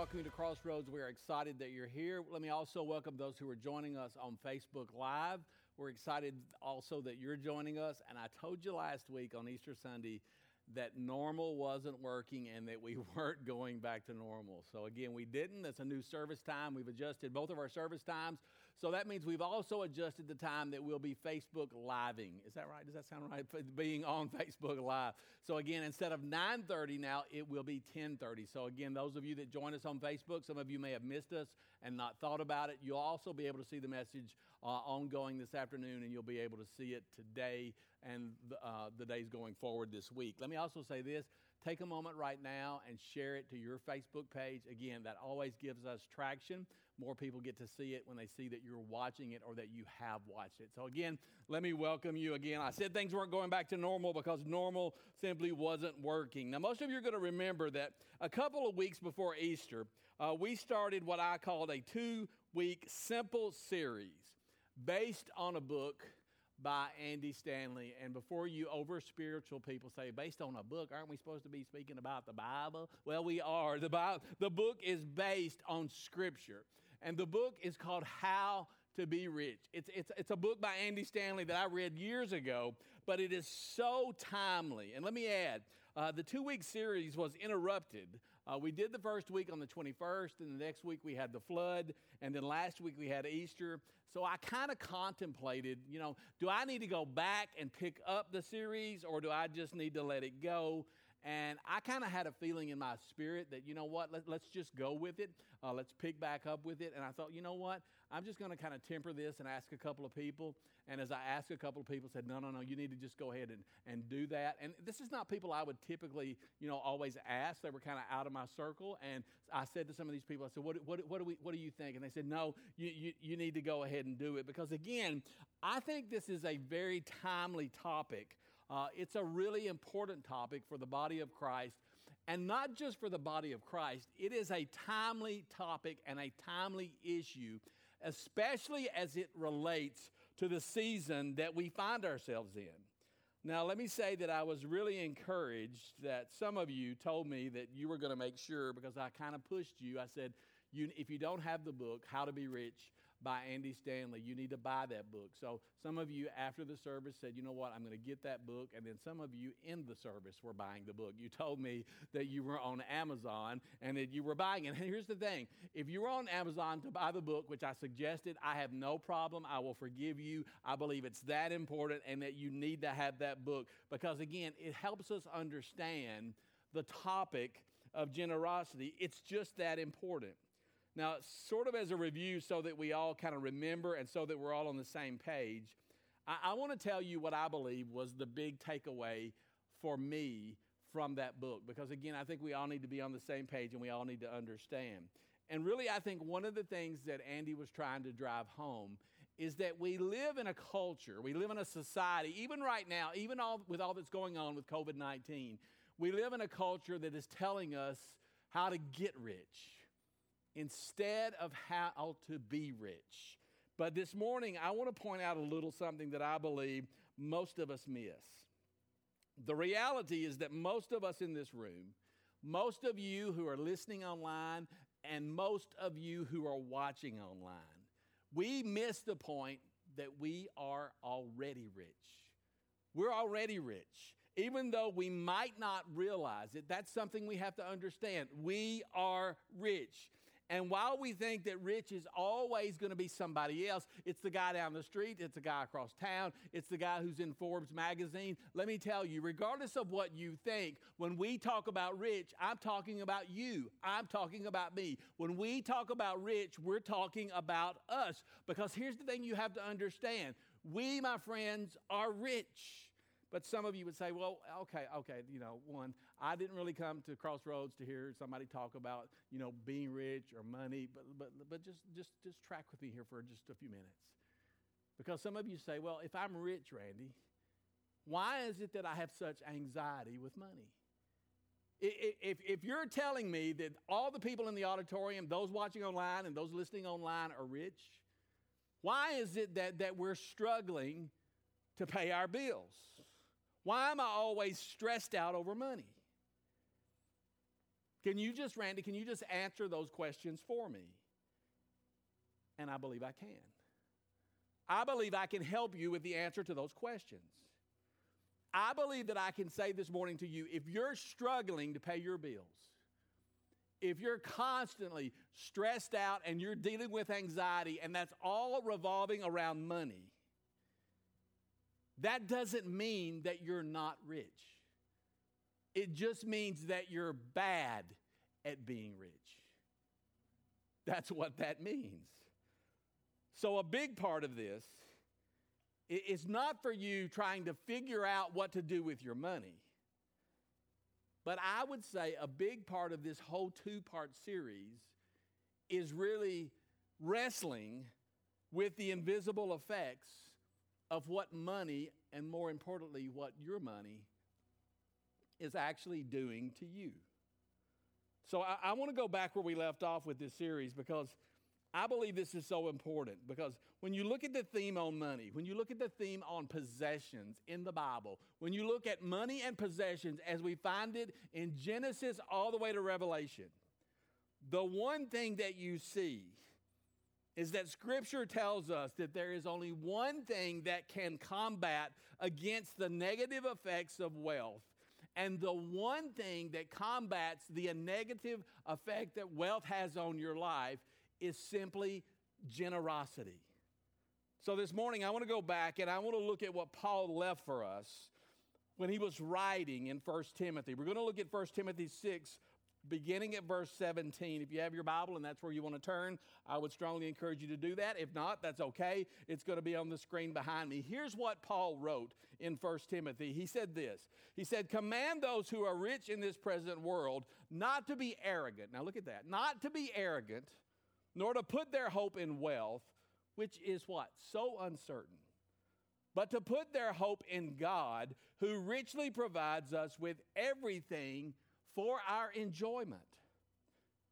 welcome you to Crossroads. We're excited that you're here. Let me also welcome those who are joining us on Facebook Live. We're excited also that you're joining us. And I told you last week on Easter Sunday that normal wasn't working and that we weren't going back to normal. So, again, we didn't. That's a new service time. We've adjusted both of our service times. So that means we've also adjusted the time that we'll be Facebook living. Is that right? Does that sound right? Being on Facebook Live. So again, instead of 9:30 now, it will be 10:30. So again, those of you that join us on Facebook, some of you may have missed us and not thought about it. You'll also be able to see the message uh, ongoing this afternoon, and you'll be able to see it today and the, uh, the days going forward this week. Let me also say this take a moment right now and share it to your Facebook page. Again, that always gives us traction. More people get to see it when they see that you're watching it or that you have watched it. So, again, let me welcome you again. I said things weren't going back to normal because normal simply wasn't working. Now, most of you are going to remember that a couple of weeks before Easter, uh, we started what I called a two week simple series based on a book by Andy Stanley. And before you over spiritual people say, based on a book, aren't we supposed to be speaking about the Bible? Well, we are. The, Bible, the book is based on Scripture. And the book is called How to Be Rich. It's, it's, it's a book by Andy Stanley that I read years ago, but it is so timely. And let me add, uh, the two week series was interrupted. Uh, we did the first week on the 21st, and the next week we had the flood, and then last week we had Easter. So I kind of contemplated, you know, do I need to go back and pick up the series, or do I just need to let it go? And I kind of had a feeling in my spirit that, you know what, let, us just go with it. Uh, let's pick back up with it. And I thought, you know what, I'm just going to kind of temper this and ask a couple of people. And as I asked a couple of people, said, no, no, no, you need to just go ahead and, and do that. And this is not people I would typically, you know, always ask. They were kind of out of my circle. And I said to some of these people, I said, what, what, what, do, we, what do you think? And they said, no, you, you, you need to go ahead and do it. Because again, I think this is a very timely topic. Uh, it's a really important topic for the body of Christ. And not just for the body of Christ, it is a timely topic and a timely issue, especially as it relates to the season that we find ourselves in. Now, let me say that I was really encouraged that some of you told me that you were going to make sure because I kind of pushed you. I said, you, if you don't have the book, How to Be Rich, by Andy Stanley. You need to buy that book. So some of you after the service said, you know what, I'm going to get that book. And then some of you in the service were buying the book. You told me that you were on Amazon and that you were buying it. And here's the thing if you were on Amazon to buy the book, which I suggested, I have no problem. I will forgive you. I believe it's that important and that you need to have that book because, again, it helps us understand the topic of generosity. It's just that important. Now, sort of as a review, so that we all kind of remember and so that we're all on the same page, I, I want to tell you what I believe was the big takeaway for me from that book. Because again, I think we all need to be on the same page and we all need to understand. And really, I think one of the things that Andy was trying to drive home is that we live in a culture, we live in a society, even right now, even all, with all that's going on with COVID 19, we live in a culture that is telling us how to get rich instead of how to be rich. But this morning, I want to point out a little something that I believe most of us miss. The reality is that most of us in this room, most of you who are listening online, and most of you who are watching online, we miss the point that we are already rich. We're already rich. Even though we might not realize it, that's something we have to understand. We are rich. And while we think that rich is always going to be somebody else, it's the guy down the street, it's the guy across town, it's the guy who's in Forbes magazine. Let me tell you, regardless of what you think, when we talk about rich, I'm talking about you. I'm talking about me. When we talk about rich, we're talking about us. Because here's the thing you have to understand we, my friends, are rich. But some of you would say, well, okay, okay, you know, one, I didn't really come to Crossroads to hear somebody talk about, you know, being rich or money, but, but, but just, just, just track with me here for just a few minutes. Because some of you say, well, if I'm rich, Randy, why is it that I have such anxiety with money? If, if you're telling me that all the people in the auditorium, those watching online and those listening online are rich, why is it that, that we're struggling to pay our bills? Why am I always stressed out over money? Can you just, Randy, can you just answer those questions for me? And I believe I can. I believe I can help you with the answer to those questions. I believe that I can say this morning to you if you're struggling to pay your bills, if you're constantly stressed out and you're dealing with anxiety and that's all revolving around money, that doesn't mean that you're not rich. It just means that you're bad at being rich. That's what that means. So, a big part of this is not for you trying to figure out what to do with your money. But I would say a big part of this whole two part series is really wrestling with the invisible effects of what money, and more importantly, what your money is actually doing to you. So I, I want to go back where we left off with this series because I believe this is so important because when you look at the theme on money, when you look at the theme on possessions in the Bible, when you look at money and possessions as we find it in Genesis all the way to Revelation, the one thing that you see is that Scripture tells us that there is only one thing that can combat against the negative effects of wealth. And the one thing that combats the negative effect that wealth has on your life is simply generosity. So this morning, I want to go back and I want to look at what Paul left for us when he was writing in 1 Timothy. We're going to look at 1 Timothy 6, beginning at verse 17. If you have your Bible and that's where you want to turn, I would strongly encourage you to do that. If not, that's okay. It's going to be on the screen behind me. Here's what Paul wrote in 1 Timothy. He said this He said, Command those who are rich in this present world not to be arrogant. Now look at that. Not to be arrogant, nor to put their hope in wealth, which is what? So uncertain. But to put their hope in God, who richly provides us with everything for our enjoyment.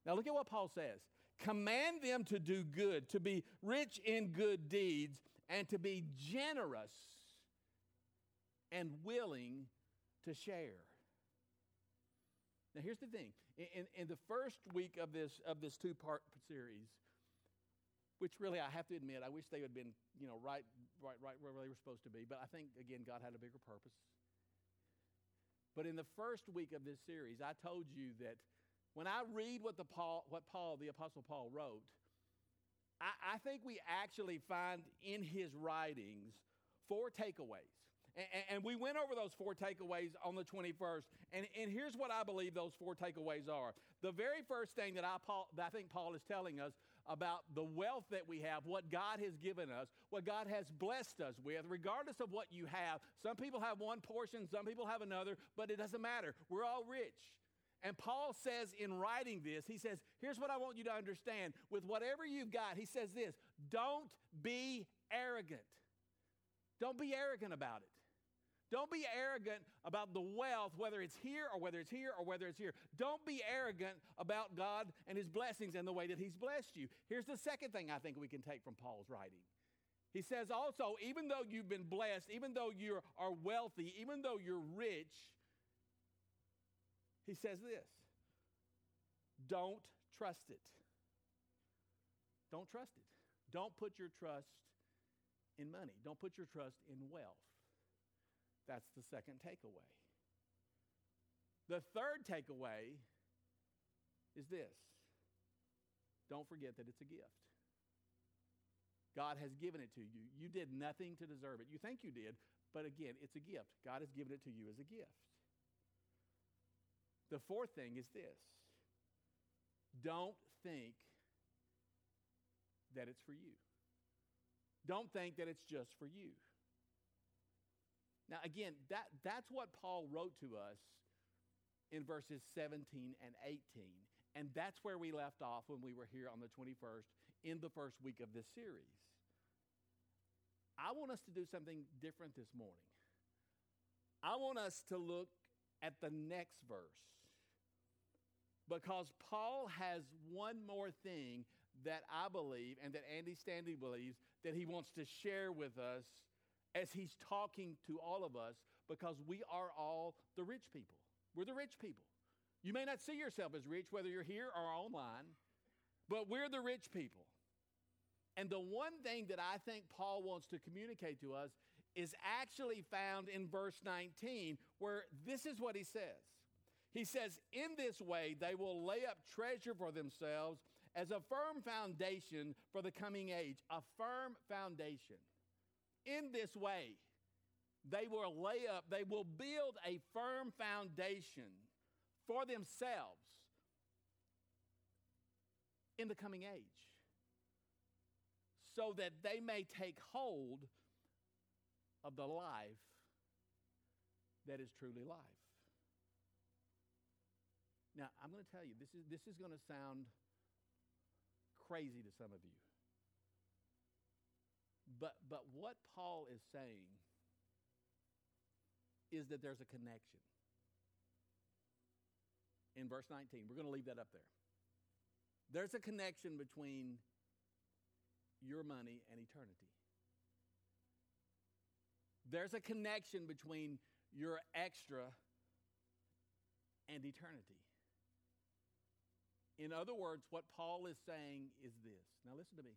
Now, look at what Paul says command them to do good, to be rich in good deeds, and to be generous and willing to share. Now, here's the thing in, in the first week of this, of this two part series, which really I have to admit, I wish they had been, you know, right, right, right where they were supposed to be. But I think, again, God had a bigger purpose. But in the first week of this series, I told you that when I read what, the Paul, what Paul, the Apostle Paul, wrote, I, I think we actually find in his writings four takeaways. And, and, we went over those four takeaways on the 21st. And, and here's what I believe those four takeaways are. The very first thing that I, Paul, that I think Paul is telling us about the wealth that we have, what God has given us, what God has blessed us with, regardless of what you have. Some people have one portion, some people have another, but it doesn't matter. We're all rich. And Paul says in writing this, he says, Here's what I want you to understand. With whatever you've got, he says this don't be arrogant. Don't be arrogant about it. Don't be arrogant about the wealth, whether it's here or whether it's here or whether it's here. Don't be arrogant about God and His blessings and the way that He's blessed you. Here's the second thing I think we can take from Paul's writing. He says also, even though you've been blessed, even though you are wealthy, even though you're rich, he says this don't trust it. Don't trust it. Don't put your trust in money. Don't put your trust in wealth. That's the second takeaway. The third takeaway is this don't forget that it's a gift. God has given it to you. You did nothing to deserve it. You think you did, but again, it's a gift. God has given it to you as a gift. The fourth thing is this don't think that it's for you. Don't think that it's just for you. Now, again, that, that's what Paul wrote to us in verses 17 and 18. And that's where we left off when we were here on the 21st in the first week of this series. I want us to do something different this morning. I want us to look at the next verse because Paul has one more thing that I believe and that Andy Stanley believes that he wants to share with us as he's talking to all of us because we are all the rich people. We're the rich people. You may not see yourself as rich, whether you're here or online, but we're the rich people. And the one thing that I think Paul wants to communicate to us is actually found in verse 19, where this is what he says. He says, In this way, they will lay up treasure for themselves as a firm foundation for the coming age. A firm foundation. In this way, they will lay up, they will build a firm foundation for themselves in the coming age so that they may take hold of the life that is truly life. Now, I'm going to tell you, this is, this is going to sound crazy to some of you. But, but what Paul is saying is that there's a connection. In verse 19, we're going to leave that up there. There's a connection between your money and eternity. There's a connection between your extra and eternity. In other words, what Paul is saying is this. Now, listen to me.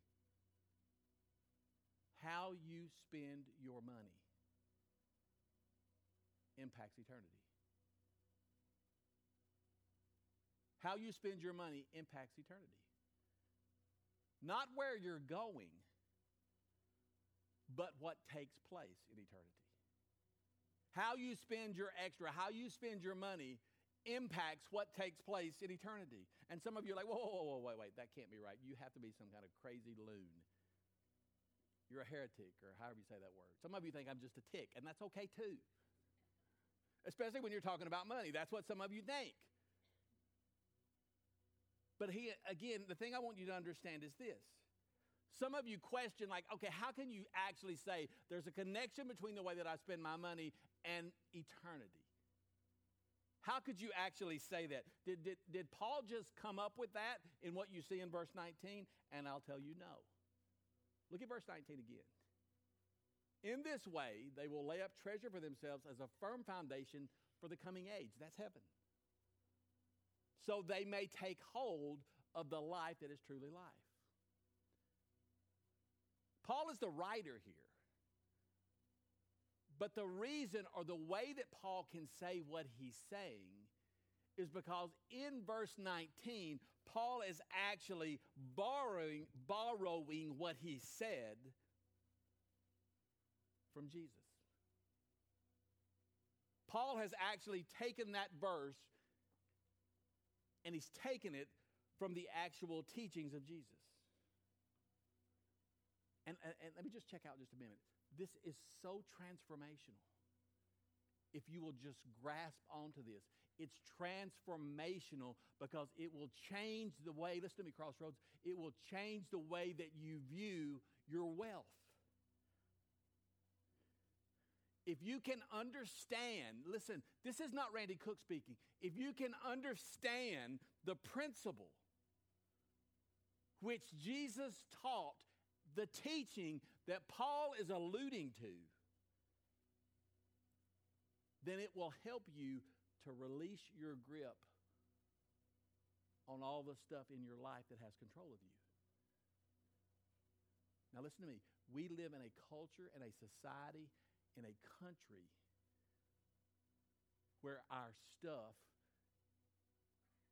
How you spend your money impacts eternity. How you spend your money impacts eternity. Not where you're going, but what takes place in eternity. How you spend your extra, how you spend your money impacts what takes place in eternity. And some of you are like, whoa, whoa, whoa, wait, wait, that can't be right. You have to be some kind of crazy loon. You're a heretic, or however you say that word. Some of you think I'm just a tick, and that's okay too. Especially when you're talking about money. That's what some of you think. But he, again, the thing I want you to understand is this. Some of you question, like, okay, how can you actually say there's a connection between the way that I spend my money and eternity? How could you actually say that? Did, did, did Paul just come up with that in what you see in verse 19? And I'll tell you no. Look at verse 19 again. In this way, they will lay up treasure for themselves as a firm foundation for the coming age. That's heaven so they may take hold of the life that is truly life. Paul is the writer here. But the reason or the way that Paul can say what he's saying is because in verse 19, Paul is actually borrowing, borrowing what he said from Jesus. Paul has actually taken that verse and he's taken it from the actual teachings of Jesus. And, and, and, let me just check out just a minute. This is so transformational. If you will just grasp onto this, it's transformational because it will change the way, listen to me, Crossroads, it will change the way that you view your wealth. if you can understand, listen, this is not Randy Cook speaking. If you can understand the principle which Jesus taught, the teaching that Paul is alluding to, then it will help you to release your grip on all the stuff in your life that has control of you. Now, listen to me. We live in a culture and a society in a country where our stuff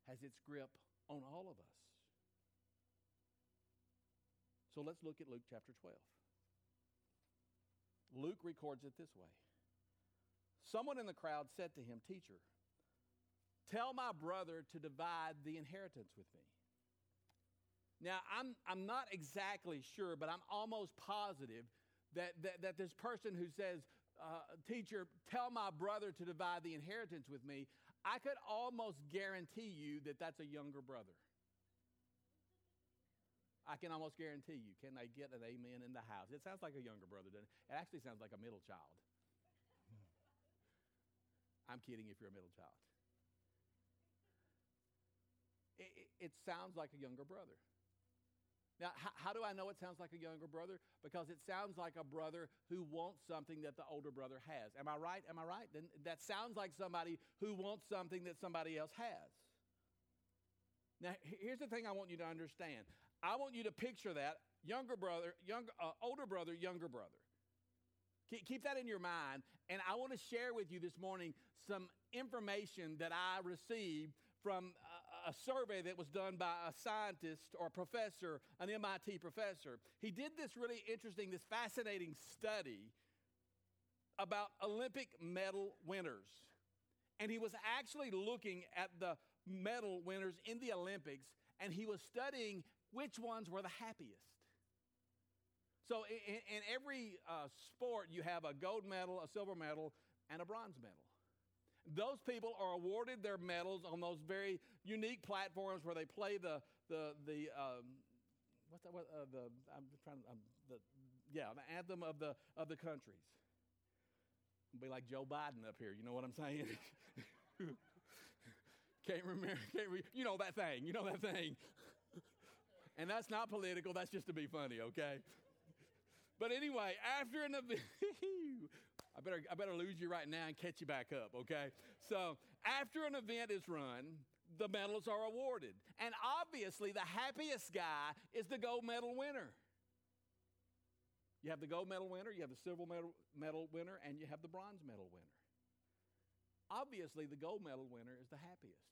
has its grip on all of us. So let's look at Luke chapter 12. Luke records it this way Someone in the crowd said to him, Teacher, tell my brother to divide the inheritance with me. Now, I'm, I'm not exactly sure, but I'm almost positive that, that, that this person who says, uh, Teacher, tell my brother to divide the inheritance with me, I could almost guarantee you that that's a younger brother. I can almost guarantee you. Can they get an amen in the house? It sounds like a younger brother, doesn't it? It actually sounds like a middle child. I'm kidding if you're a middle child. It, it, sounds like a younger brother. Now, how, how, do I know it sounds like a younger brother? Because it sounds like a brother who wants something that the older brother has. Am I right? Am I right? Then that sounds like somebody who wants something that somebody else has. Now, here's the thing I want you to understand. I want you to picture that younger brother, younger, uh, older brother, younger brother. Keep that in your mind. And I want to share with you this morning some information that I received from a survey that was done by a scientist or a professor, an MIT professor. He did this really interesting, this fascinating study about Olympic medal winners. And he was actually looking at the medal winners in the Olympics and he was studying which ones were the happiest. So, in, in every uh, sport, you have a gold medal, a silver medal, and a bronze medal. Those people are awarded their medals on those very unique platforms where they play the the the um, what's that? What, uh, the I'm trying um, the yeah the anthem of the of the countries. Be like Joe Biden up here. You know what I'm saying? can't remember. Can't re- you know that thing. You know that thing. and that's not political. That's just to be funny. Okay. But anyway, after an event, I better, I better lose you right now and catch you back up, okay? So after an event is run, the medals are awarded. And obviously, the happiest guy is the gold medal winner. You have the gold medal winner, you have the silver medal, medal winner, and you have the bronze medal winner. Obviously, the gold medal winner is the happiest.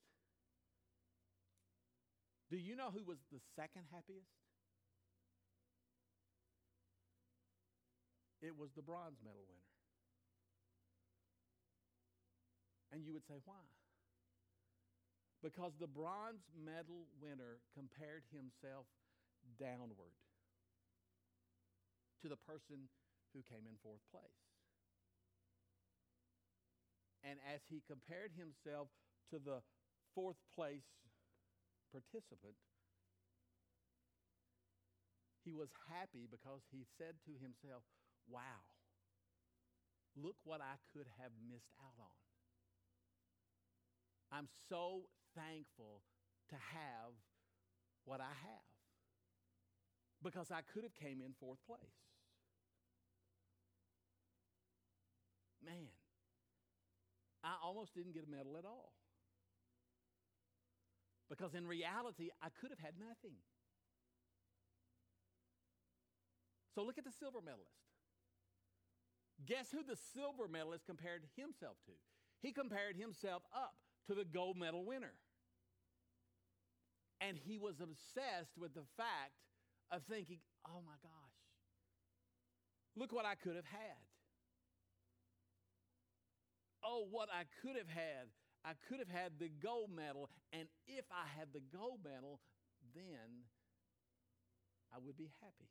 Do you know who was the second happiest? It was the bronze medal winner. And you would say, why? Because the bronze medal winner compared himself downward to the person who came in fourth place. And as he compared himself to the fourth place participant, he was happy because he said to himself, Wow, look what I could have missed out on. I'm so thankful to have what I have because I could have came in fourth place. Man, I almost didn't get a medal at all. Because in reality, I could have had nothing. So look at the silver medalist. Guess who the silver medalist compared himself to? He compared himself up to the gold medal winner. And he was obsessed with the fact of thinking, oh my gosh, look what I could have had. Oh, what I could have had. I could have had the gold medal. And if I had the gold medal, then I would be happy.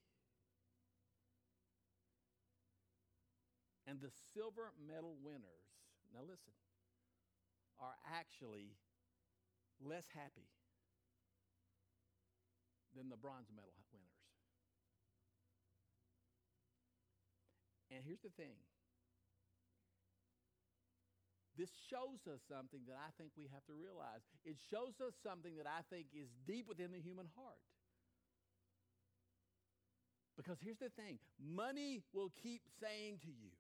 And the silver medal winners, now listen, are actually less happy than the bronze medal winners. And here's the thing this shows us something that I think we have to realize. It shows us something that I think is deep within the human heart. Because here's the thing money will keep saying to you,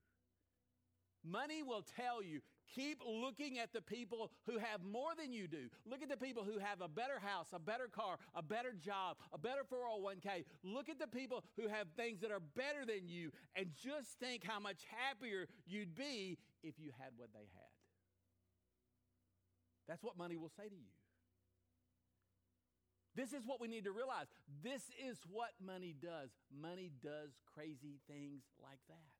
Money will tell you, keep looking at the people who have more than you do. Look at the people who have a better house, a better car, a better job, a better 401k. Look at the people who have things that are better than you and just think how much happier you'd be if you had what they had. That's what money will say to you. This is what we need to realize. This is what money does. Money does crazy things like that.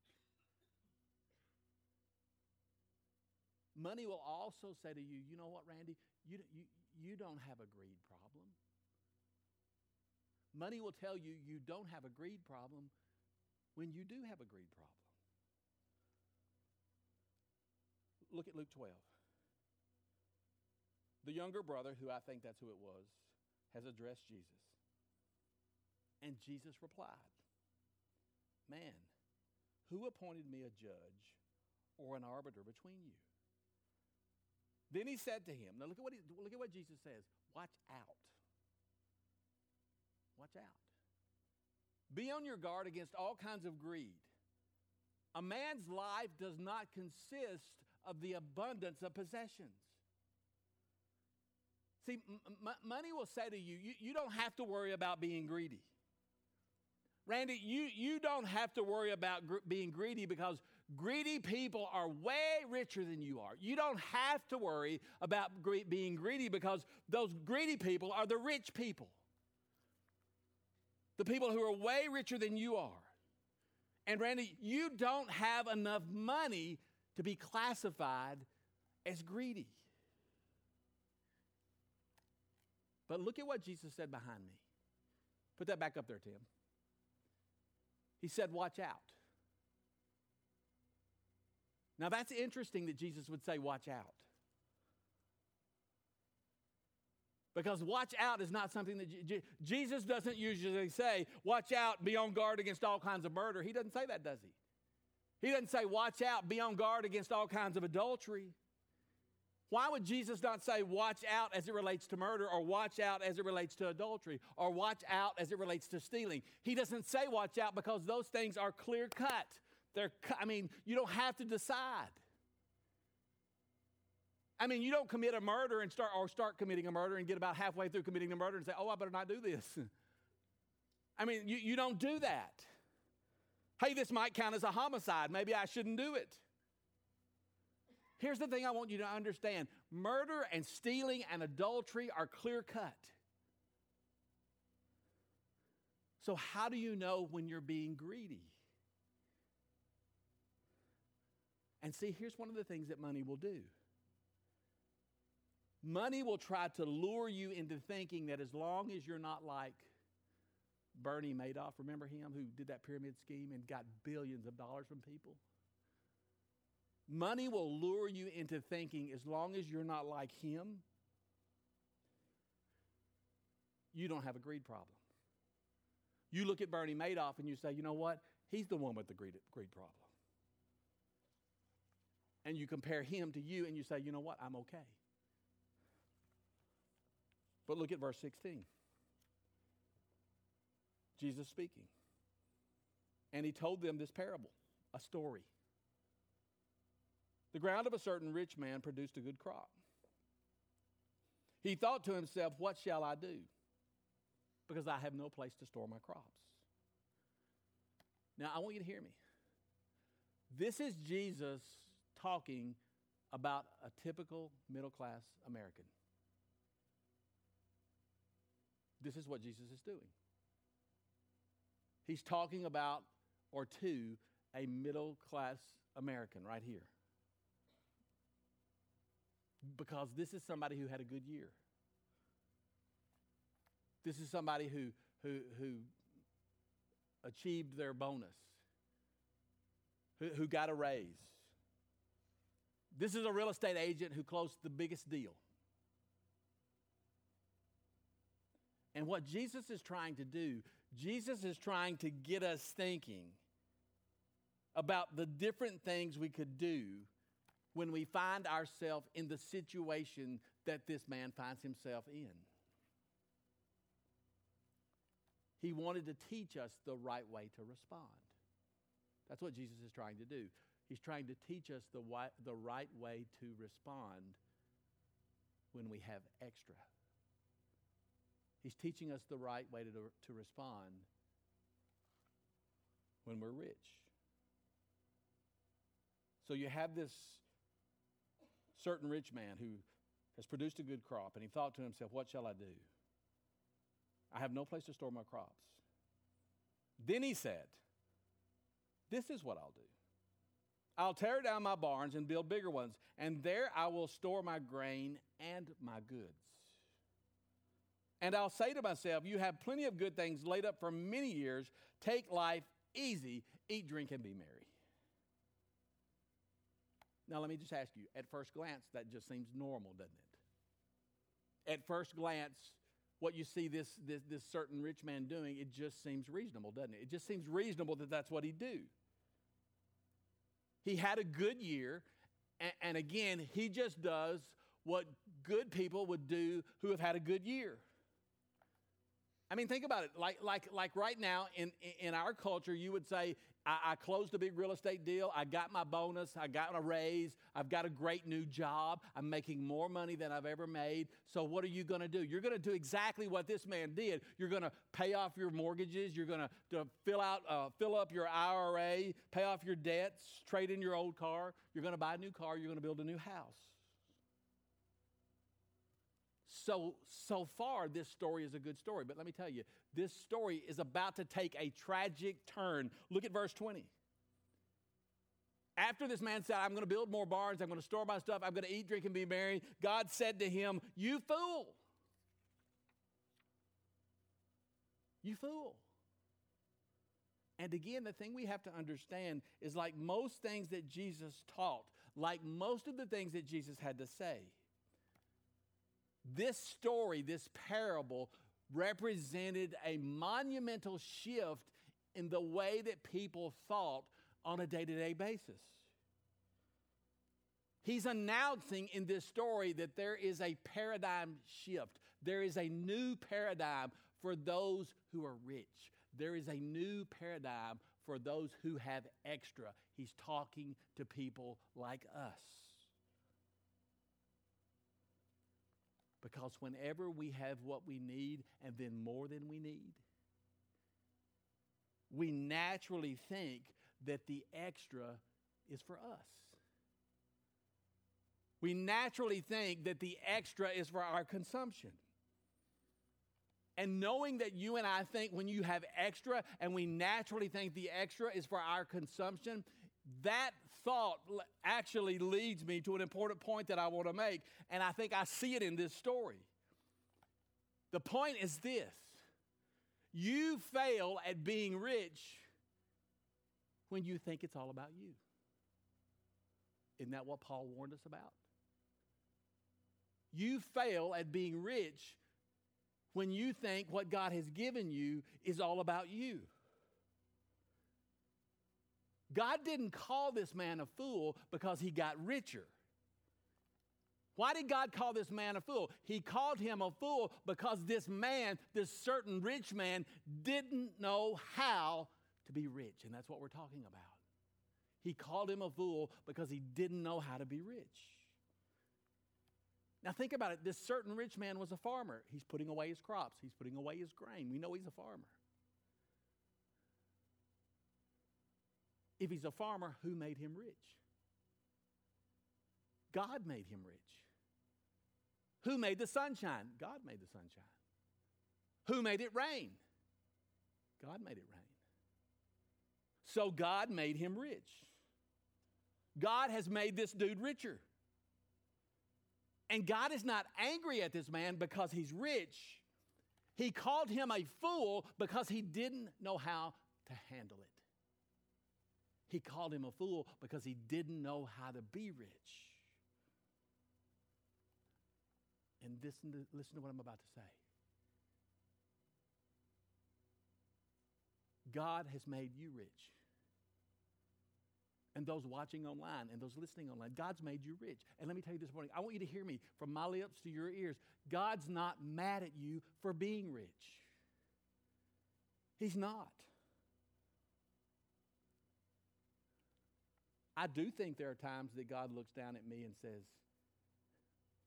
Money will also say to you, you know what, Randy? You, you, you don't have a greed problem. Money will tell you you don't have a greed problem when you do have a greed problem. Look at Luke 12. The younger brother, who I think that's who it was, has addressed Jesus. And Jesus replied, Man, who appointed me a judge or an arbiter between you? Then he said to him, now look at what, he, look at what Jesus says watch out. Watch out. Be on your guard against all kinds of greed. A man's life does not consist of the abundance of possessions. See, m- m- money will say to you, you, you don't have to worry about being greedy. Randy, you, you don't have to worry about gr- being greedy because greedy people are way richer than you are. You don't have to worry about being greedy because those greedy people are the rich people. The people who are way richer than you are. And Randy, you don't have enough money to be classified as greedy. But look at what Jesus said behind me. Put that back up there, Tim. He said, Watch out. Now that's interesting that Jesus would say, Watch out. Because watch out is not something that J- Jesus doesn't usually say, Watch out, be on guard against all kinds of murder. He doesn't say that, does he? He doesn't say, Watch out, be on guard against all kinds of adultery. Why would Jesus not say, watch out as it relates to murder, or watch out as it relates to adultery, or watch out as it relates to stealing? He doesn't say watch out because those things are clear cut. They're, I mean, you don't have to decide. I mean, you don't commit a murder and start, or start committing a murder and get about halfway through committing the murder and say, oh, I better not do this. I mean, you, you don't do that. Hey, this might count as a homicide. Maybe I shouldn't do it. Here's the thing I want you to understand murder and stealing and adultery are clear cut. So, how do you know when you're being greedy? And see, here's one of the things that money will do money will try to lure you into thinking that as long as you're not like Bernie Madoff, remember him who did that pyramid scheme and got billions of dollars from people? Money will lure you into thinking as long as you're not like him, you don't have a greed problem. You look at Bernie Madoff and you say, you know what? He's the one with the greed, greed problem. And you compare him to you and you say, you know what? I'm okay. But look at verse 16. Jesus speaking. And he told them this parable, a story. The ground of a certain rich man produced a good crop. He thought to himself, What shall I do? Because I have no place to store my crops. Now, I want you to hear me. This is Jesus talking about a typical middle class American. This is what Jesus is doing. He's talking about, or to, a middle class American right here because this is somebody who had a good year. This is somebody who, who, who achieved their bonus, who, who got a raise. This is a real estate agent who closed the biggest deal. And what Jesus is trying to do, Jesus is trying to get us thinking about the different things we could do when we find ourselves in the situation that this man finds himself in. He wanted to teach us the right way to respond. That's what Jesus is trying to do. He's trying to teach us the, wi- the right way to respond when we have extra. He's teaching us the right way to, to respond when we're rich. So you have this certain rich man who has produced a good crop, and he thought to himself, What shall I do? I have no place to store my crops. Then he said, This is what I'll do. I'll tear down my barns and build bigger ones, and there I will store my grain and my goods. And I'll say to myself, You have plenty of good things laid up for many years. Take life easy, eat, drink, and be merry. Now, let me just ask you at first glance, that just seems normal, doesn't it? At first glance, what you see this, this, this certain rich man doing, it just seems reasonable, doesn't it? It just seems reasonable that that's what he'd do. He had a good year, and, again, he just does what good people would do who have had a good year. I mean, think about it. Like, like, like right now in, in our culture, you would say, I, I, closed a big real estate deal. I got my bonus. I got a raise. I've got a great new job. I'm making more money than I've ever made. So, what are you going to do? You're going to do exactly what this man did. You're going to pay off your mortgages. You're going to fill out, uh, fill up your IRA, pay off your debts, trade in your old car. You're going to buy a new car. You're going to build a new house. So, so far, this story is a good story. But let me tell you, this story is about to take a tragic turn. Look at verse 20. After this man said, I'm going to build more barns, I'm going to store my stuff, I'm going to eat, drink, and be merry, God said to him, You fool! You fool. And again, the thing we have to understand is like most things that Jesus taught, like most of the things that Jesus had to say, this story, this parable, represented a monumental shift in the way that people thought on a day to day basis. He's announcing in this story that there is a paradigm shift. There is a new paradigm for those who are rich. There is a new paradigm for those who have extra. He's talking to people like us. Because whenever we have what we need and then more than we need, we naturally think that the extra is for us. We naturally think that the extra is for our consumption. And knowing that you and I think when you have extra and we naturally think the extra is for our consumption, that thought actually leads me to an important point that I want to make, and I think I see it in this story. The point is this you fail at being rich when you think it's all about you. Isn't that what Paul warned us about? You fail at being rich when you think what God has given you is all about you. God didn't call this man a fool because he got richer. Why did God call this man a fool? He called him a fool because this man, this certain rich man, didn't know how to be rich. And that's what we're talking about. He called him a fool because he didn't know how to be rich. Now, think about it. This certain rich man was a farmer. He's putting away his crops, he's putting away his grain. We know he's a farmer. If he's a farmer, who made him rich? God made him rich. Who made the sunshine? God made the sunshine. Who made it rain? God made it rain. So God made him rich. God has made this dude richer. And God is not angry at this man because he's rich. He called him a fool because he didn't know how to handle it. He called him a fool because he didn't know how to be rich. And listen to, listen to what I'm about to say. God has made you rich. And those watching online and those listening online, God's made you rich. And let me tell you this morning, I want you to hear me from my lips to your ears. God's not mad at you for being rich. He's not. I do think there are times that God looks down at me and says,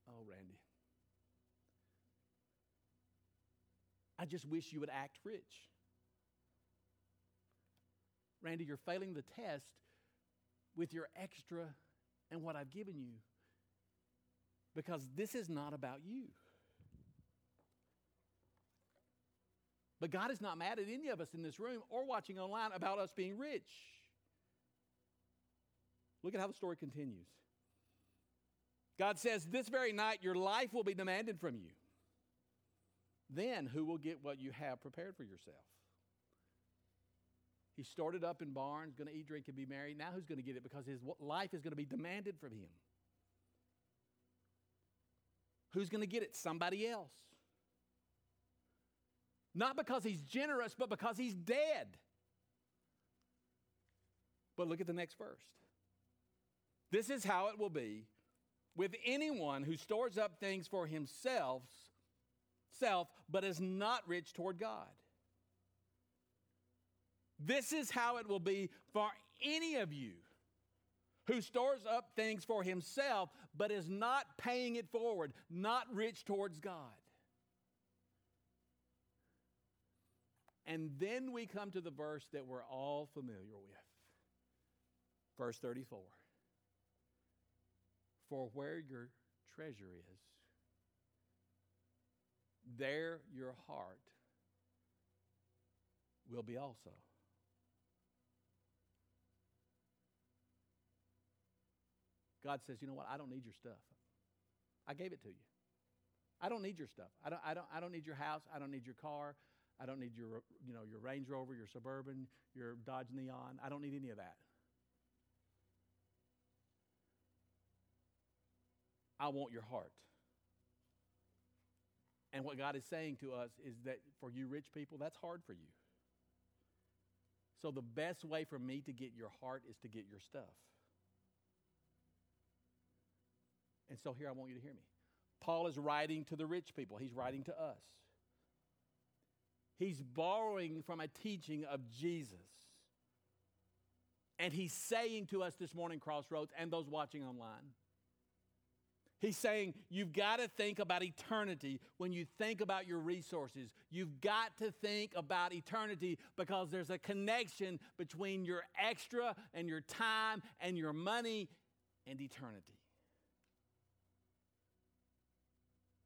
Oh, Randy, I just wish you would act rich. Randy, you're failing the test with your extra and what I've given you because this is not about you. But God is not mad at any of us in this room or watching online about us being rich. Look at how the story continues. God says, This very night your life will be demanded from you. Then who will get what you have prepared for yourself? He started up in barns, going to eat, drink, and be merry. Now who's going to get it? Because his life is going to be demanded from him. Who's going to get it? Somebody else. Not because he's generous, but because he's dead. But look at the next verse. This is how it will be with anyone who stores up things for himself self, but is not rich toward God. This is how it will be for any of you who stores up things for himself, but is not paying it forward, not rich towards God. And then we come to the verse that we're all familiar with. Verse 34 For where your treasure is, there your heart will be also. God says, you know what? I don't need your stuff. I gave it to you. I don't need your stuff. I don't, I don't, I don't need your house. I don't need your car. I don't need your, you know, your Range Rover, your Suburban, your Dodge Neon. I don't need any of that. I want your heart. And what God is saying to us is that for you rich people, that's hard for you. So the best way for me to get your heart is to get your stuff. And so here I want you to hear me. Paul is writing to the rich people, he's writing to us. He's borrowing from a teaching of Jesus. And he's saying to us this morning, Crossroads, and those watching online, He's saying you've got to think about eternity when you think about your resources. You've got to think about eternity because there's a connection between your extra and your time and your money and eternity.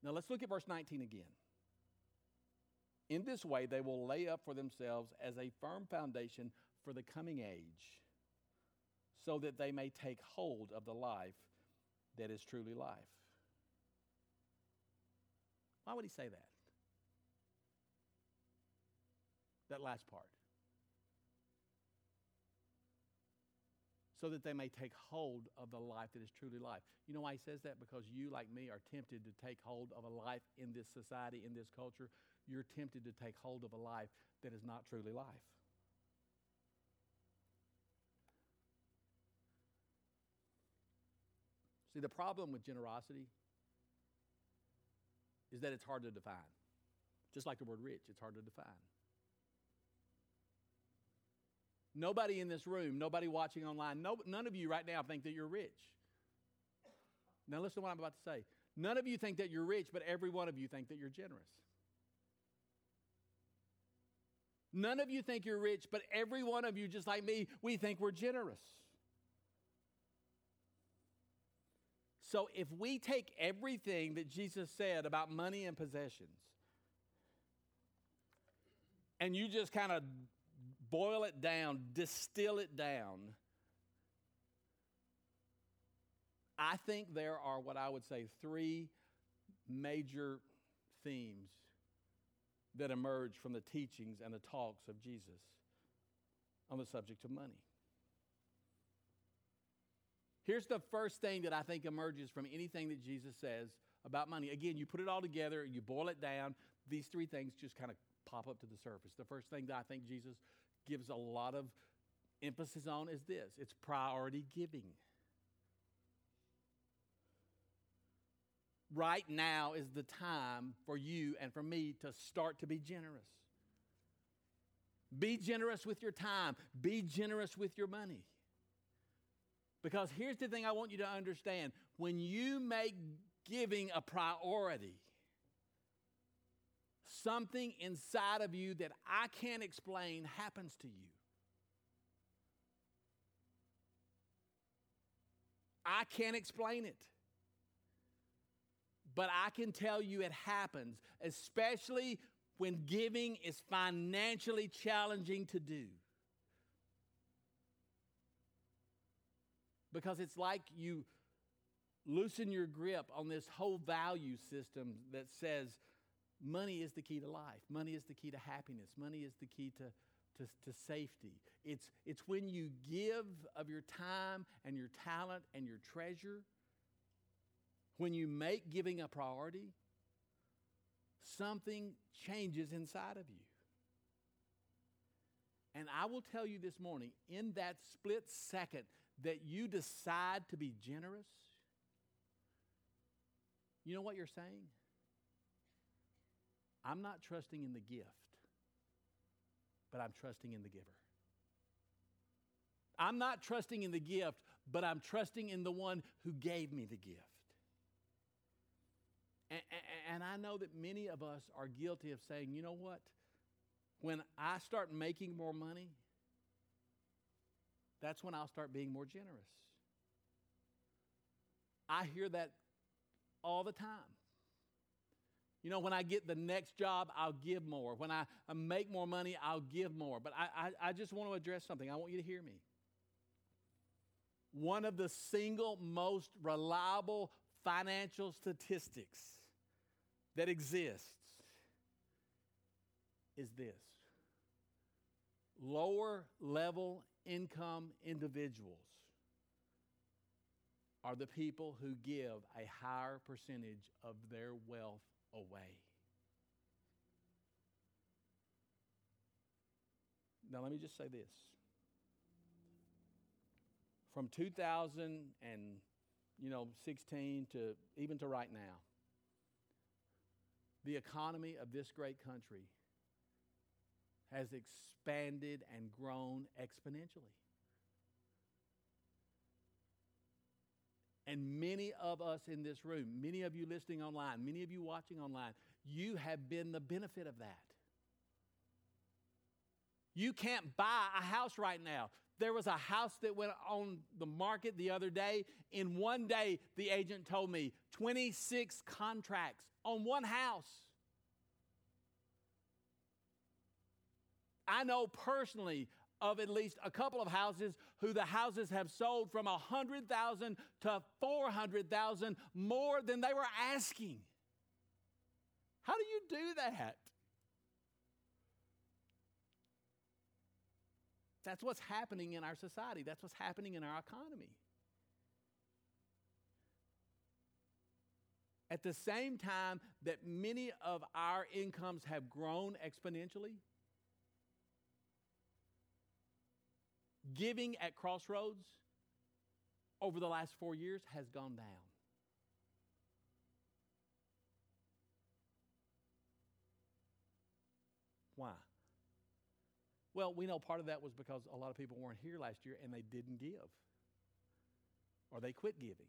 Now let's look at verse 19 again. In this way, they will lay up for themselves as a firm foundation for the coming age, so that they may take hold of the life that is truly life. Why would he say that? That last part. so that they may take hold of the life that is truly life. You know why he says that? Because you, like me, are tempted to take hold of a life in this society, in this culture. You're tempted to take hold of a life that is not truly life. See, the problem with generosity is that it's hard to define. Just like the word rich, it's hard to define. Nobody in this room, nobody watching online, no, none of you right now think that you're rich. Now, listen to what I'm about to say. None of you think that you're rich, but every one of you think that you're generous. None of you think you're rich, but every one of you, just like me, we think we're generous. So if we take everything that Jesus said about money and possessions, and you just kind of boil it down, distill it down, I think there are what I would say three major themes that emerge from the teachings and the talks of Jesus on the subject of money. Here's the first thing that I think emerges from anything that Jesus says about money. Again, you put it all together, you boil it down, these three things just kind of pop up to the surface. The first thing that I think Jesus gives a lot of emphasis on is this it's priority giving. Right now is the time for you and for me to start to be generous. Be generous with your time, be generous with your money. Because here's the thing I want you to understand when you make giving a priority, something inside of you that I can't explain happens to you. I can't explain it. But I can tell you it happens, especially when giving is financially challenging to do. Because it's like you loosen your grip on this whole value system that says money is the key to life, money is the key to happiness, money is the key to, to, to safety. It's, it's when you give of your time and your talent and your treasure, when you make giving a priority, something changes inside of you. And I will tell you this morning, in that split second that you decide to be generous, you know what you're saying? I'm not trusting in the gift, but I'm trusting in the giver. I'm not trusting in the gift, but I'm trusting in the one who gave me the gift. And, and, I know that many of us are guilty of saying, you know what? When I start making more money, that's when I'll start being more generous. I hear that all the time. You know, when I get the next job, I'll give more. When I, make more money, I'll give more. But I, I, I just want to address something. I want you to hear me. One of the single most reliable financial statistics that exists is this lower level income individuals are the people who give a higher percentage of their wealth away. Now, let me just say this. From 2000 and you know 16 to even to right now, the economy of this great country has expanded and grown exponentially. And many of us in this room, many of you listening online, many of you watching online, you have been the benefit of that. You can't buy a house right now. There was a house that went on the market the other day. In one day, the agent told me 26 contracts on one house. I know personally of at least a couple of houses who the houses have sold from 100,000 to 400,000 more than they were asking. How do you do that? That's what's happening in our society. That's what's happening in our economy. At the same time that many of our incomes have grown exponentially, giving at Crossroads over the last four years has gone down. Why? Well, we know part of that was because a lot of people weren't here last year and they didn't give, or they quit giving.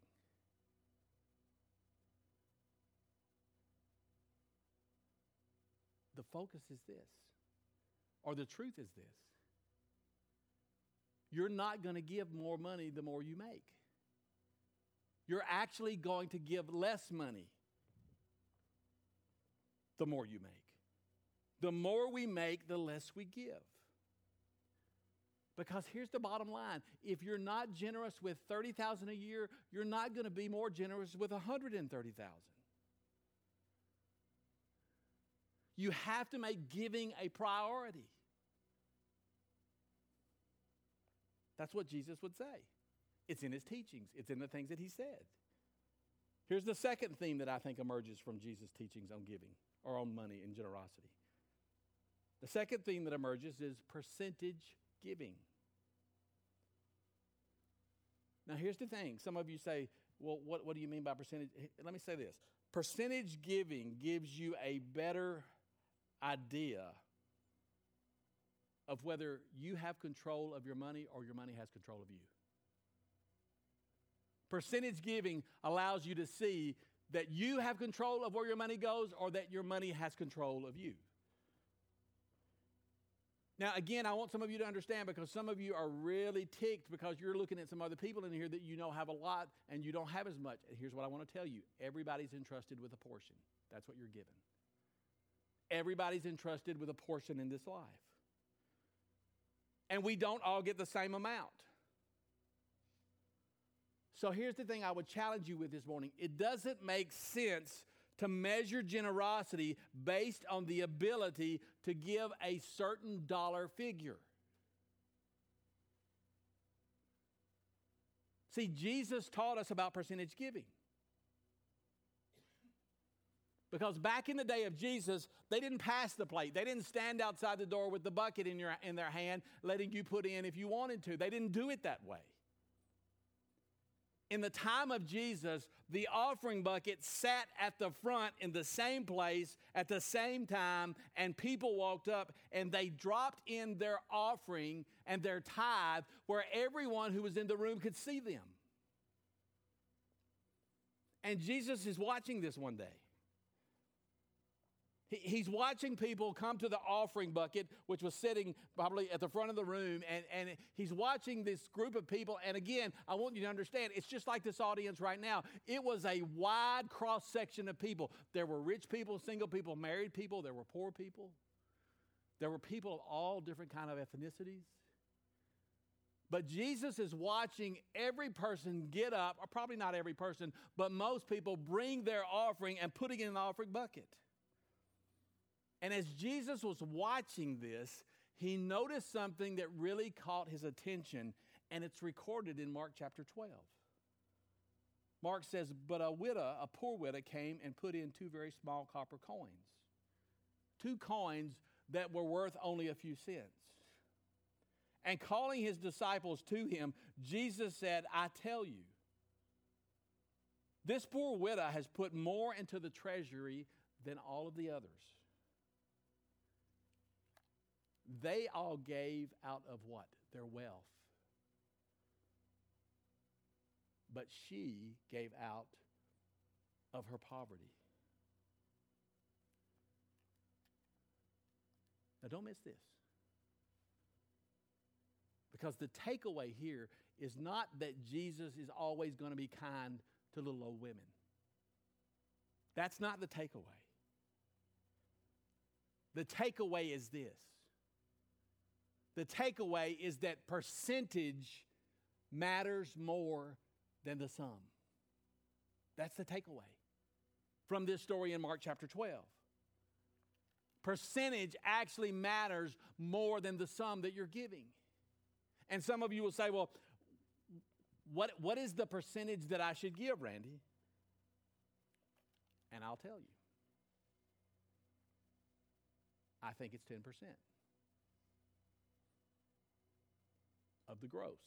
The focus is this, or the truth is this you're not going to give more money the more you make. You're actually going to give less money the more you make. The more we make, the less we give. Because here's the bottom line. If you're not generous with 30,000 a year, you're not going to be more generous with 130,000. You have to make giving a priority. That's what Jesus would say. It's in his teachings, it's in the things that he said. Here's the second theme that I think emerges from Jesus' teachings on giving or on money and generosity. The second theme that emerges is percentage giving. Now, here's the thing. Some of you say, well, what, what do you mean by percentage? Let me say this percentage giving gives you a better idea of whether you have control of your money or your money has control of you. Percentage giving allows you to see that you have control of where your money goes or that your money has control of you. Now, again, I want some of you to understand because some of you are really ticked because you're looking at some other people in here that you know have a lot and you don't have as much. And here's what I want to tell you everybody's entrusted with a portion. That's what you're given. Everybody's entrusted with a portion in this life and we don't all get the same amount. So here's the thing I would challenge you with this morning it doesn't make sense to measure generosity based on the ability to give a certain dollar figure. See, Jesus taught us about percentage giving. Because back in the day of Jesus, they didn't pass the plate. They didn't stand outside the door with the bucket in, your, in their hand, letting you put in if you wanted to. They didn't do it that way. in the time of Jesus, the offering bucket sat at the front in the same place at the same time, and people walked up and they dropped in their offering and their tithe where everyone who was in the room could see them. And Jesus is watching this one day. He's watching people come to the offering bucket, which was sitting probably at the front of the room, and, and he's watching this group of people. And again, I want you to understand, it's just like this audience right now. It was a wide cross section of people. There were rich people, single people, married people, there were poor people. There were people of all different kind of ethnicities. But Jesus is watching every person get up, or probably not every person, but most people bring their offering and putting it in the offering bucket. And as Jesus was watching this, he noticed something that really caught his attention, and it's recorded in Mark chapter 12. Mark says, But a widow, a poor widow, came and put in two very small copper coins. Two coins that were worth only a few cents. And calling his disciples to him, Jesus said, I tell you, this poor widow has put more into the treasury than all of the others. They all gave out of what? Their wealth. But she gave out of her poverty. Now, don't miss this. Because the takeaway here is not that Jesus is always going to be kind to little old women. That's not the takeaway. The takeaway is this the takeaway is that percentage matters more than the sum. That's the takeaway from this story in Mark chapter 12. Percentage actually matters more than the sum that you're giving. And some of you will say, well, what, what is the percentage that I should give, Randy? And I'll tell you. I think it's 10%. Of the gross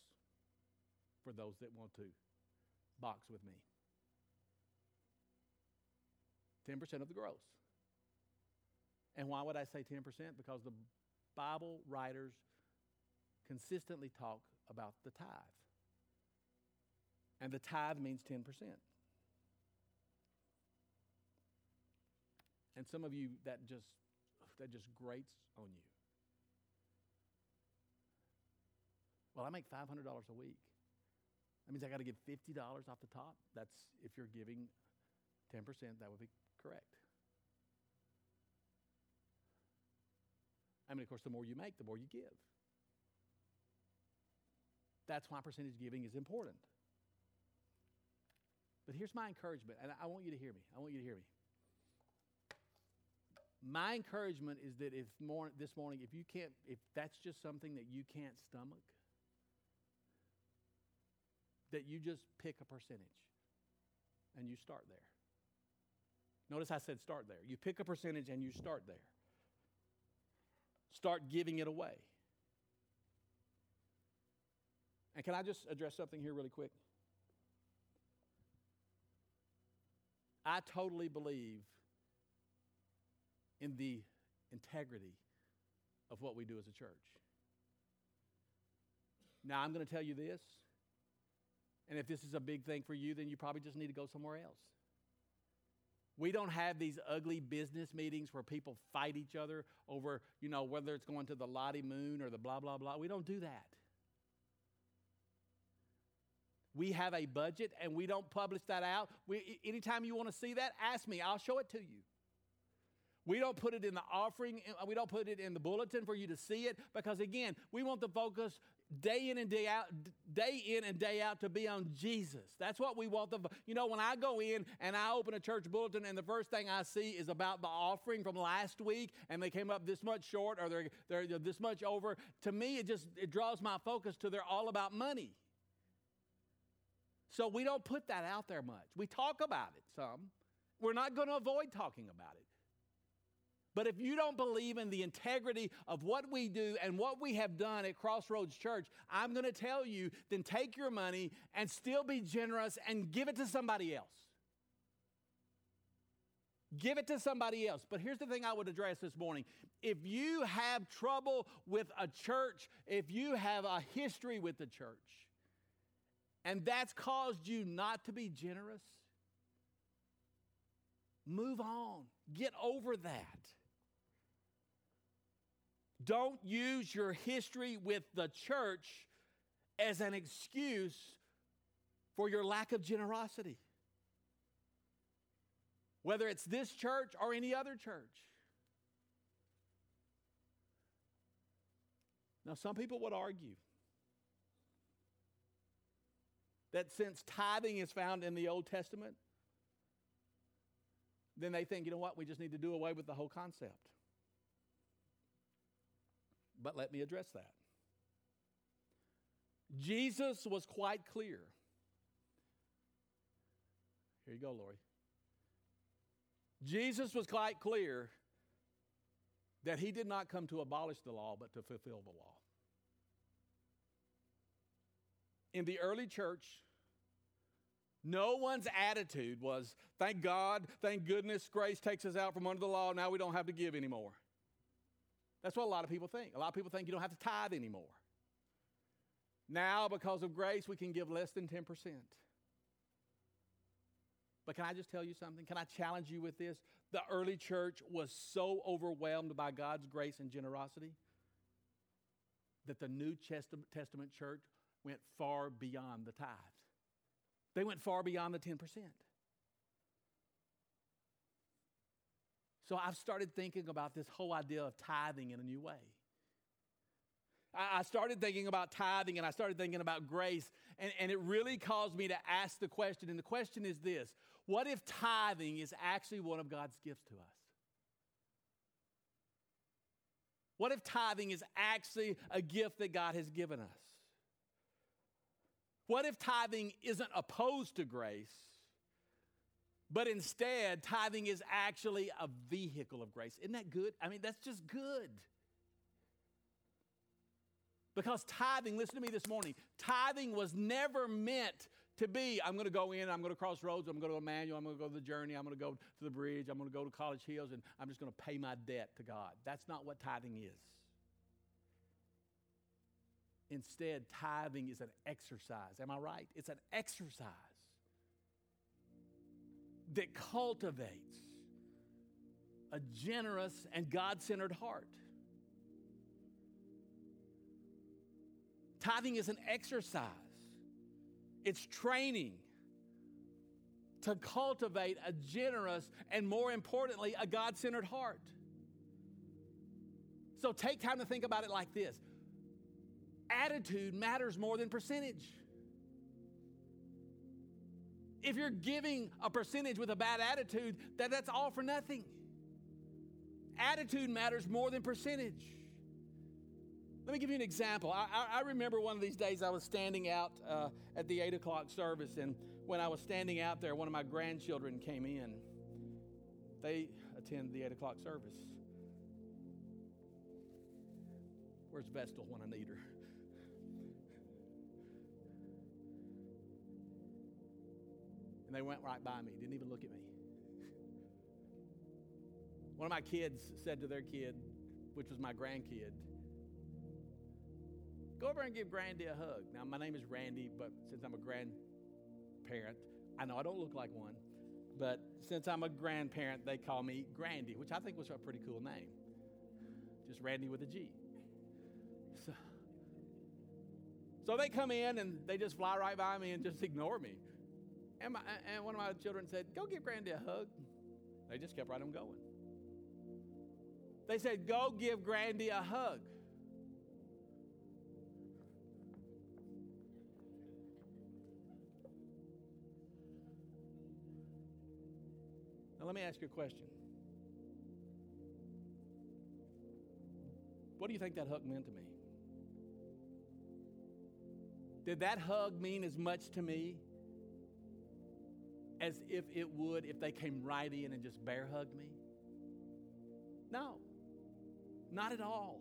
for those that want to box with me. 10% of the gross. And why would I say 10%? Because the Bible writers consistently talk about the tithe. And the tithe means 10%. And some of you that just that just grates on you. Well, I make $500 a week. That means I got to give $50 off the top. That's if you're giving 10%, that would be correct. I mean, of course, the more you make, the more you give. That's why percentage giving is important. But here's my encouragement, and I want you to hear me. I want you to hear me. My encouragement is that if more, this morning, if you can't, if that's just something that you can't stomach, that you just pick a percentage and you start there. Notice I said start there. You pick a percentage and you start there. Start giving it away. And can I just address something here really quick? I totally believe in the integrity of what we do as a church. Now, I'm going to tell you this and if this is a big thing for you, then you probably just need to go somewhere else. We don't have these ugly business meetings where people fight each other over, you know, whether it's going to the Lottie Moon or the blah, blah, blah. We don't do that. We have a budget and we don't publish that out. We, anytime you want to see that, ask me. I'll show it to you. We don't put it in the offering, we don't put it in the bulletin for you to see it because, again, we want the focus day in and day out, day in and day out to be on Jesus. That's what we want. The, you know, when I go in and I open a church bulletin and the first thing I see is about the offering from last week and they came up this much short or they're, they're this much over, to me it just it draws my focus to they're all about money. So we don't put that out there much. We talk about it some. We're not going to avoid talking about it. But if you don't believe in the integrity of what we do and what we have done at Crossroads Church, I'm going to tell you then take your money and still be generous and give it to somebody else. Give it to somebody else. But here's the thing I would address this morning. If you have trouble with a church, if you have a history with the church, and that's caused you not to be generous, move on. Get over that. Don't use your history with the church as an excuse for your lack of generosity whether it's this church or any other church. Now, some people would argue that since tithing is found in the Old Testament, then they think, you know what, we just need to do away with the whole concept. But let me address that. Jesus was quite clear. Here you go, Lori. Jesus was quite clear that he did not come to abolish the law, but to fulfill the law. In the early church, no one's attitude was, thank God, thank goodness, grace takes us out from under the law, now we don't have to give anymore. That's what a lot of people think. A lot of people think you don't have to tithe anymore. Now, because of grace, we can give less than 10%. But can I just tell you something? Can I challenge you with this? The early church was so overwhelmed by God's grace and generosity that the New Testament church went far beyond the tithes. They went far beyond the 10%. So I've started thinking about this whole idea of tithing in a new way. I started thinking about tithing and I started thinking about grace, and, and it really caused me to ask the question. And the question is this what if tithing is actually one of God's gifts to us? What if tithing is actually a gift that God has given us? What if tithing isn't opposed to grace, but instead tithing is actually a vehicle of grace? Isn't that good? I mean, that's just good. Because tithing, listen to me this morning, tithing was never meant to be, I'm going to go in, I'm going to Crossroads, I'm going to go to Emmanuel, I'm going to go to the journey, I'm going to go to the bridge, I'm going to go to College Hills, and I'm just going to pay my debt to God. That's not what tithing is. Instead, tithing is an exercise. Am I right? It's an exercise that cultivates a generous and God centered heart. Tithing is an exercise it's training to cultivate a generous and, more importantly, a God centered heart. So take time to think about it like this attitude matters more than percentage. If you're giving a percentage with a bad attitude, that, that's all for nothing. Attitude matters more than percentage. Let me give you an example. I, I, I remember one of these days I was standing out uh, at the 8 o'clock service, and when I was standing out there, one of my grandchildren came in. They attend the 8 o'clock service. Where's Vestal when I need her? And they went right by me, didn't even look at me. One of my kids said to their kid, which was my grandkid, Go over and give Grandy a hug. Now, my name is Randy, but since I'm a grandparent, I know I don't look like one, but since I'm a grandparent, they call me Grandy, which I think was a pretty cool name. Just Randy with a G. So, so they come in and they just fly right by me and just ignore me. And, my, and one of my children said, Go give Grandy a hug. They just kept right on going. They said, Go give Grandy a hug. Now, let me ask you a question. What do you think that hug meant to me? Did that hug mean as much to me as if it would if they came right in and just bear hugged me? No, not at all.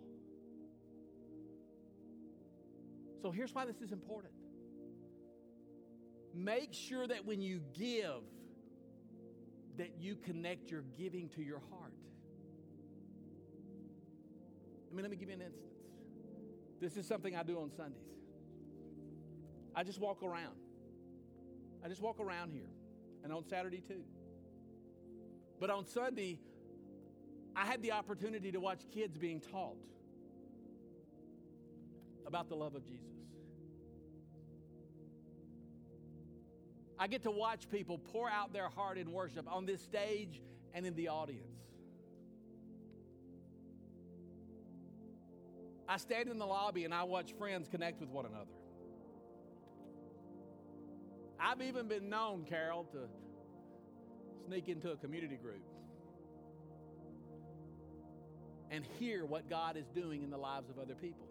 So here's why this is important. Make sure that when you give, that you connect your giving to your heart. I mean, let me give you an instance. This is something I do on Sundays. I just walk around. I just walk around here, and on Saturday too. But on Sunday, I had the opportunity to watch kids being taught about the love of Jesus. I get to watch people pour out their heart in worship on this stage and in the audience. I stand in the lobby and I watch friends connect with one another. I've even been known, Carol, to sneak into a community group and hear what God is doing in the lives of other people.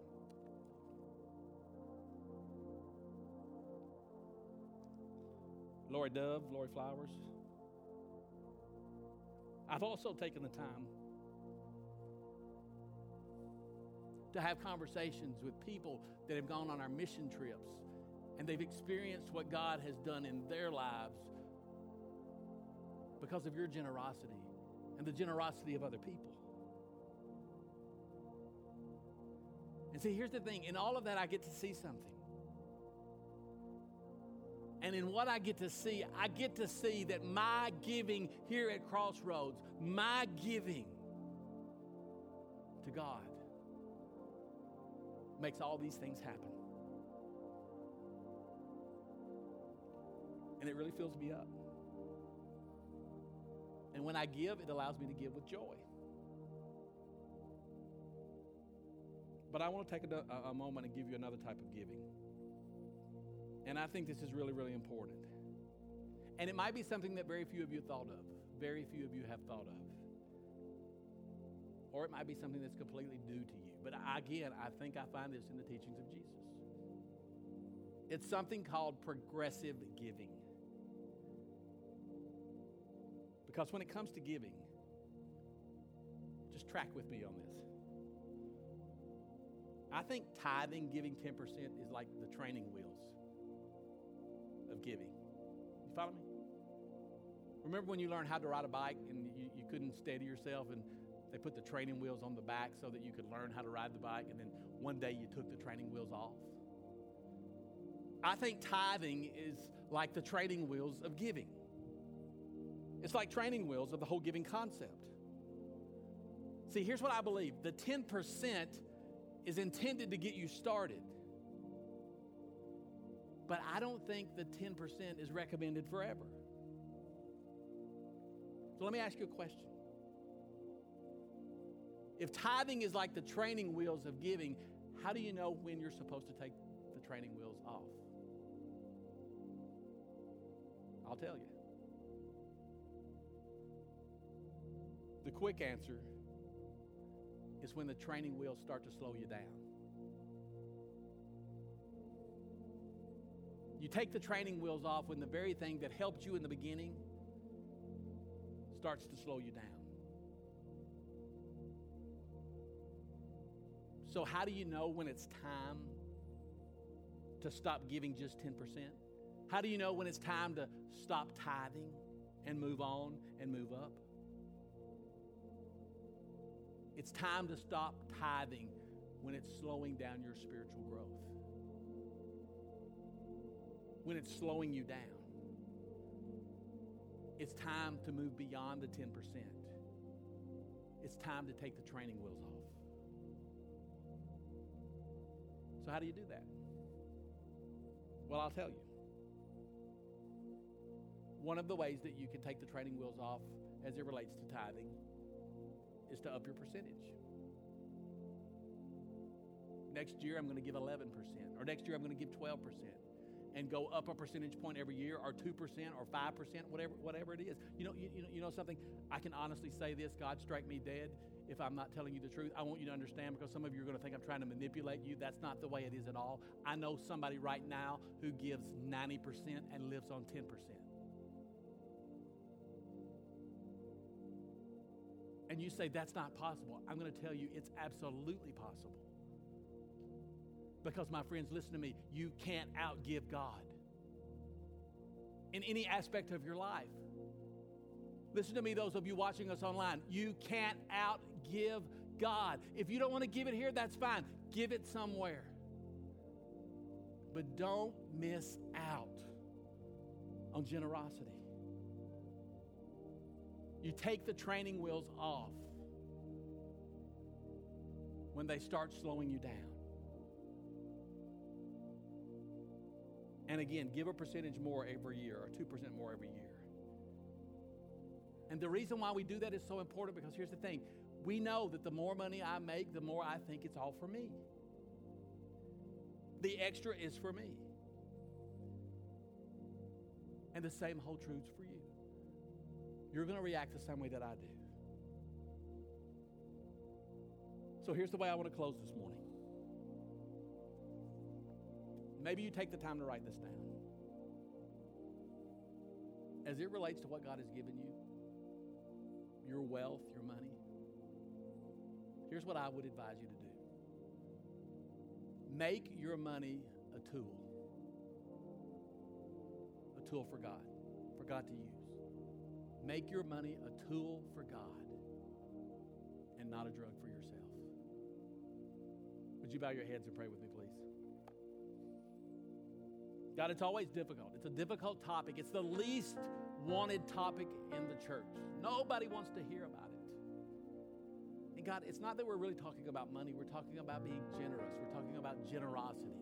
Lori Dove, Lori Flowers. I've also taken the time to have conversations with people that have gone on our mission trips and they've experienced what God has done in their lives because of your generosity and the generosity of other people. And see, here's the thing in all of that, I get to see something. And in what I get to see, I get to see that my giving here at Crossroads, my giving to God, makes all these things happen. And it really fills me up. And when I give, it allows me to give with joy. But I want to take a, a, moment and give you another type of giving. And I think this is really, really important. And it might be something that very few of you thought of, very few of you have thought of. Or it might be something that's completely new to you. But again, I think I find this in the teachings of Jesus. It's something called progressive giving. Because when it comes to giving, just track with me on this. I think tithing, giving 10% is like the training wheels of giving. You follow me? Remember when you learned how to ride a bike and you, you couldn't steady yourself and they put the training wheels on the back so that you could learn how to ride the bike, and then one day you took the training wheels off. I think tithing is like the training wheels of giving. It's like training wheels of the whole giving concept. See, here's what I believe the 10% is intended to get you started. But I don't think the 10% is recommended forever. So let me ask you a question. If tithing is like the training wheels of giving, how do you know when you're supposed to take the training wheels off? I'll tell you. The quick answer is when the training wheels start to slow you down. You take the training wheels off when the very thing that helped you in the beginning starts to slow you down. So, how do you know when it's time to stop giving just 10%? How do you know when it's time to stop tithing and move on and move up? It's time to stop tithing when it's slowing down your spiritual growth, when it's slowing you down. It's time to move beyond the 10%. It's time to take the training wheels off. So, how do you do that? Well, I'll tell you. One of the ways that you can take the training wheels off as it relates to tithing is to up your percentage. Next year, I'm going to give 11%, or next year, I'm going to give 12%, and go up a percentage point every year, or 2%, or 5%, whatever, whatever it is. You know, you, you, know, you know something? I can honestly say this God strike me dead if I'm not telling you the truth. I want you to understand because some of you are going to think I'm trying to manipulate you. That's not the way it is at all. I know somebody right now who gives 90% and lives on 10%. And you say that's not possible, I'm going to tell you it's absolutely possible. Because, my friends, listen to me, you can't outgive God in any aspect of your life. Listen to me, those of you watching us online. You can't outgive God. If you don't want to give it here, that's fine. Give it somewhere. But don't miss out on generosity. You take the training wheels off when they start slowing you down. And again, give a percentage more every year or 2% more every year. And the reason why we do that is so important because here's the thing we know that the more money I make, the more I think it's all for me. The extra is for me. And the same holds true for you. You're going to react the same way that I do. So here's the way I want to close this morning. Maybe you take the time to write this down. As it relates to what God has given you, your wealth, your money, here's what I would advise you to do make your money a tool, a tool for God, for God to use. Make your money a tool for God and not a drug for yourself. Would you bow your heads and pray with me, please? God, it's always difficult. It's a difficult topic. It's the least wanted topic in the church. Nobody wants to hear about it. And God, it's not that we're really talking about money, we're talking about being generous, we're talking about generosity.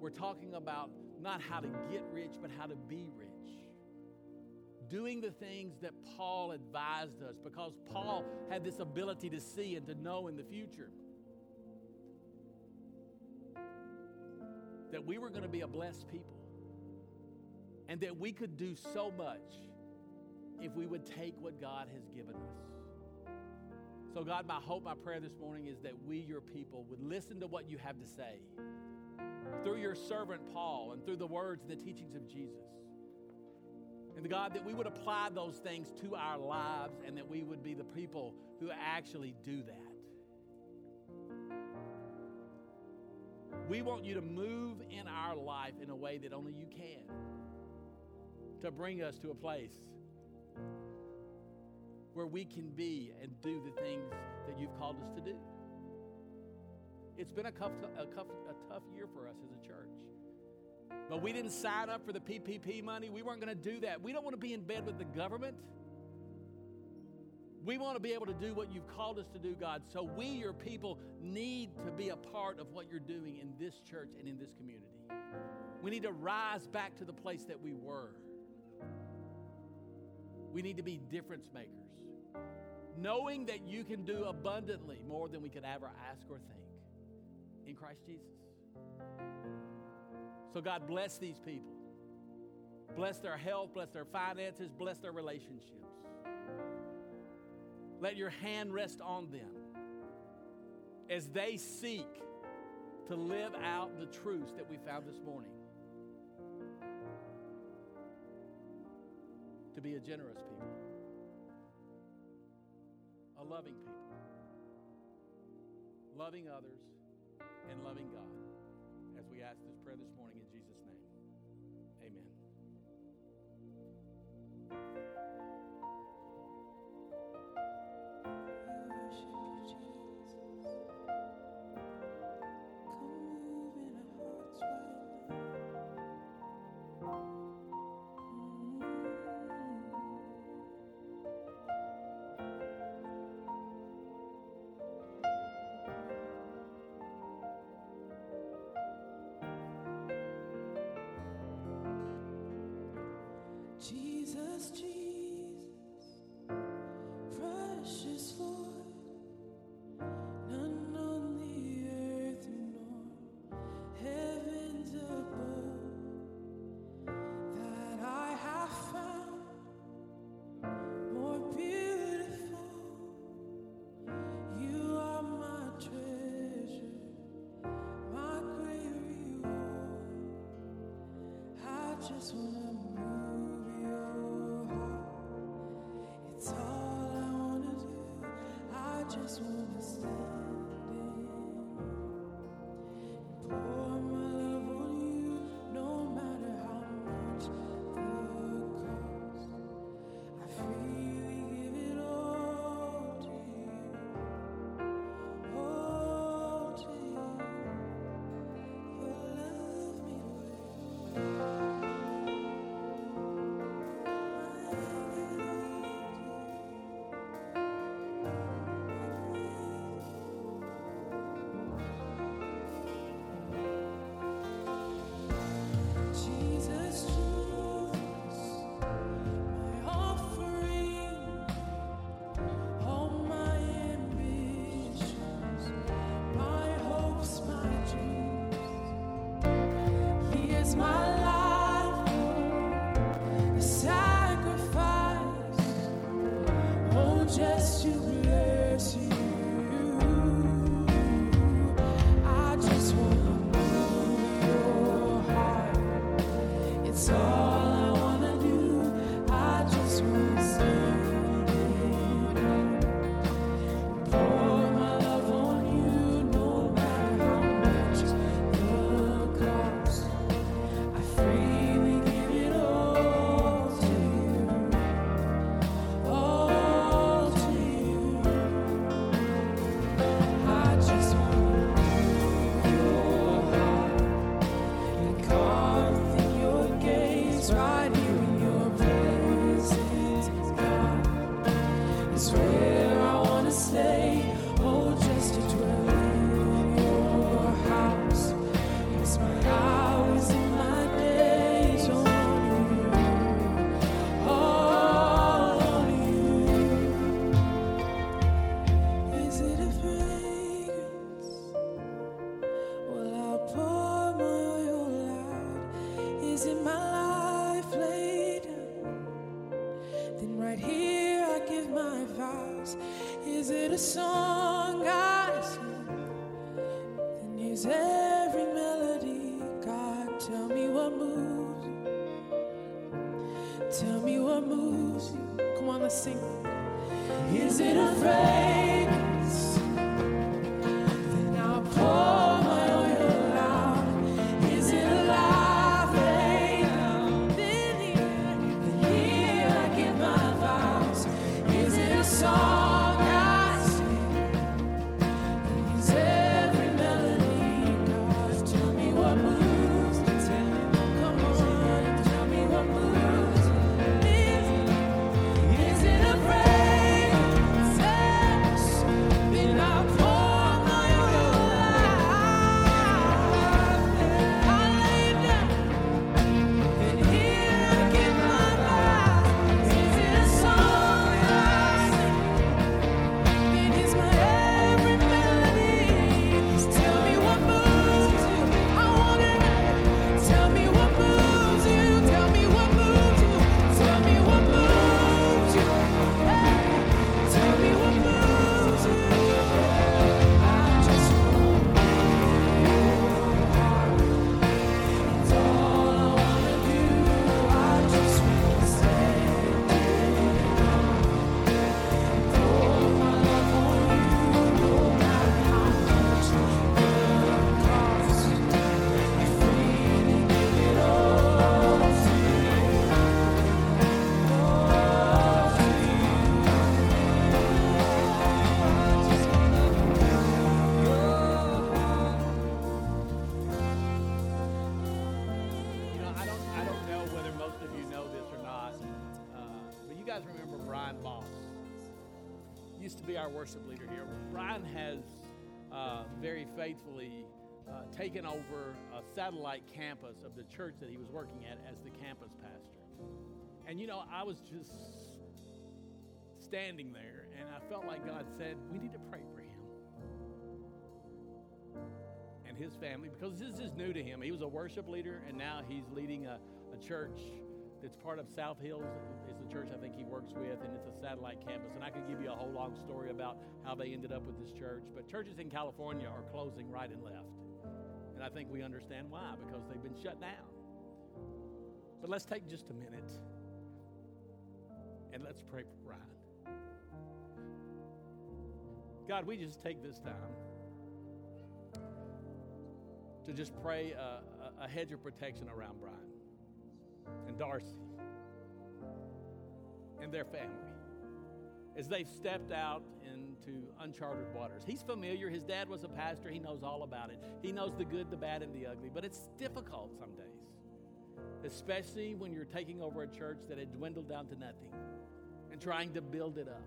We're talking about not how to get rich, but how to be rich. Doing the things that Paul advised us because Paul had this ability to see and to know in the future. That we were going to be a blessed people and that we could do so much if we would take what God has given us. So, God, my hope, my prayer this morning is that we, your people, would listen to what you have to say through your servant Paul and through the words and the teachings of Jesus. And the God, that we would apply those things to our lives and that we would be the people who actually do that. We want you to move in our life in a way that only you can to bring us to a place where we can be and do the things that you've called us to do. It's been a tough, a tough, a tough year for us as a church. But we didn't sign up for the PPP money. We weren't going to do that. We don't want to be in bed with the government. We want to be able to do what you've called us to do, God. So we, your people, need to be a part of what you're doing in this church and in this community. We need to rise back to the place that we were. We need to be difference makers, knowing that you can do abundantly more than we could ever ask or think in Christ Jesus. So, God, bless these people. Bless their health, bless their finances, bless their relationships. Let your hand rest on them as they seek to live out the truths that we found this morning. To be a generous people, a loving people, loving others, and loving God as we ask this prayer this morning Thank you. just wanna stay. Worship leader here. Brian has uh, very faithfully uh, taken over a satellite campus of the church that he was working at as the campus pastor. And you know, I was just standing there and I felt like God said, We need to pray for him and his family because this is new to him. He was a worship leader and now he's leading a, a church that's part of South Hills. It's the church I think he works with, and it's a satellite campus. And I could give you a whole long story about how they ended up with this church. But churches in California are closing right and left. And I think we understand why, because they've been shut down. But let's take just a minute and let's pray for Brian. God, we just take this time to just pray a, a, a hedge of protection around Brian and Darcy and their family as they've stepped out into uncharted waters. He's familiar. His dad was a pastor. He knows all about it. He knows the good, the bad, and the ugly. But it's difficult some days, especially when you're taking over a church that had dwindled down to nothing and trying to build it up.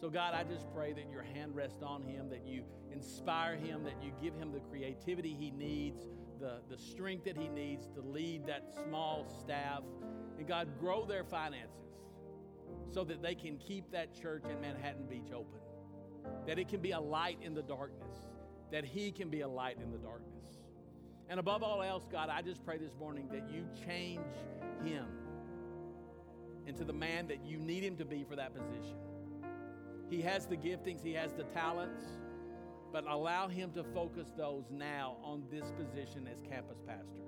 So, God, I just pray that your hand rests on him, that you inspire him, that you give him the creativity he needs, the, the strength that he needs to lead that small staff. And God, grow their finances so that they can keep that church in Manhattan Beach open, that it can be a light in the darkness, that he can be a light in the darkness. And above all else, God, I just pray this morning that you change him into the man that you need him to be for that position. He has the giftings, he has the talents, but allow him to focus those now on this position as campus pastor.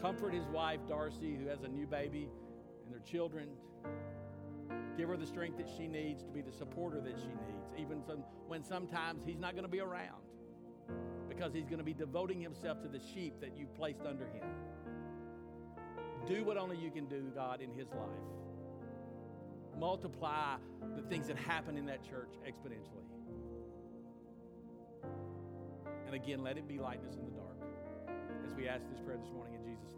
Comfort his wife, Darcy, who has a new baby, and their children. Give her the strength that she needs to be the supporter that she needs, even when sometimes he's not going to be around because he's going to be devoting himself to the sheep that you've placed under him. Do what only you can do, God, in his life. Multiply the things that happen in that church exponentially. And again, let it be lightness in the dark as we ask this prayer this morning in Jesus' name.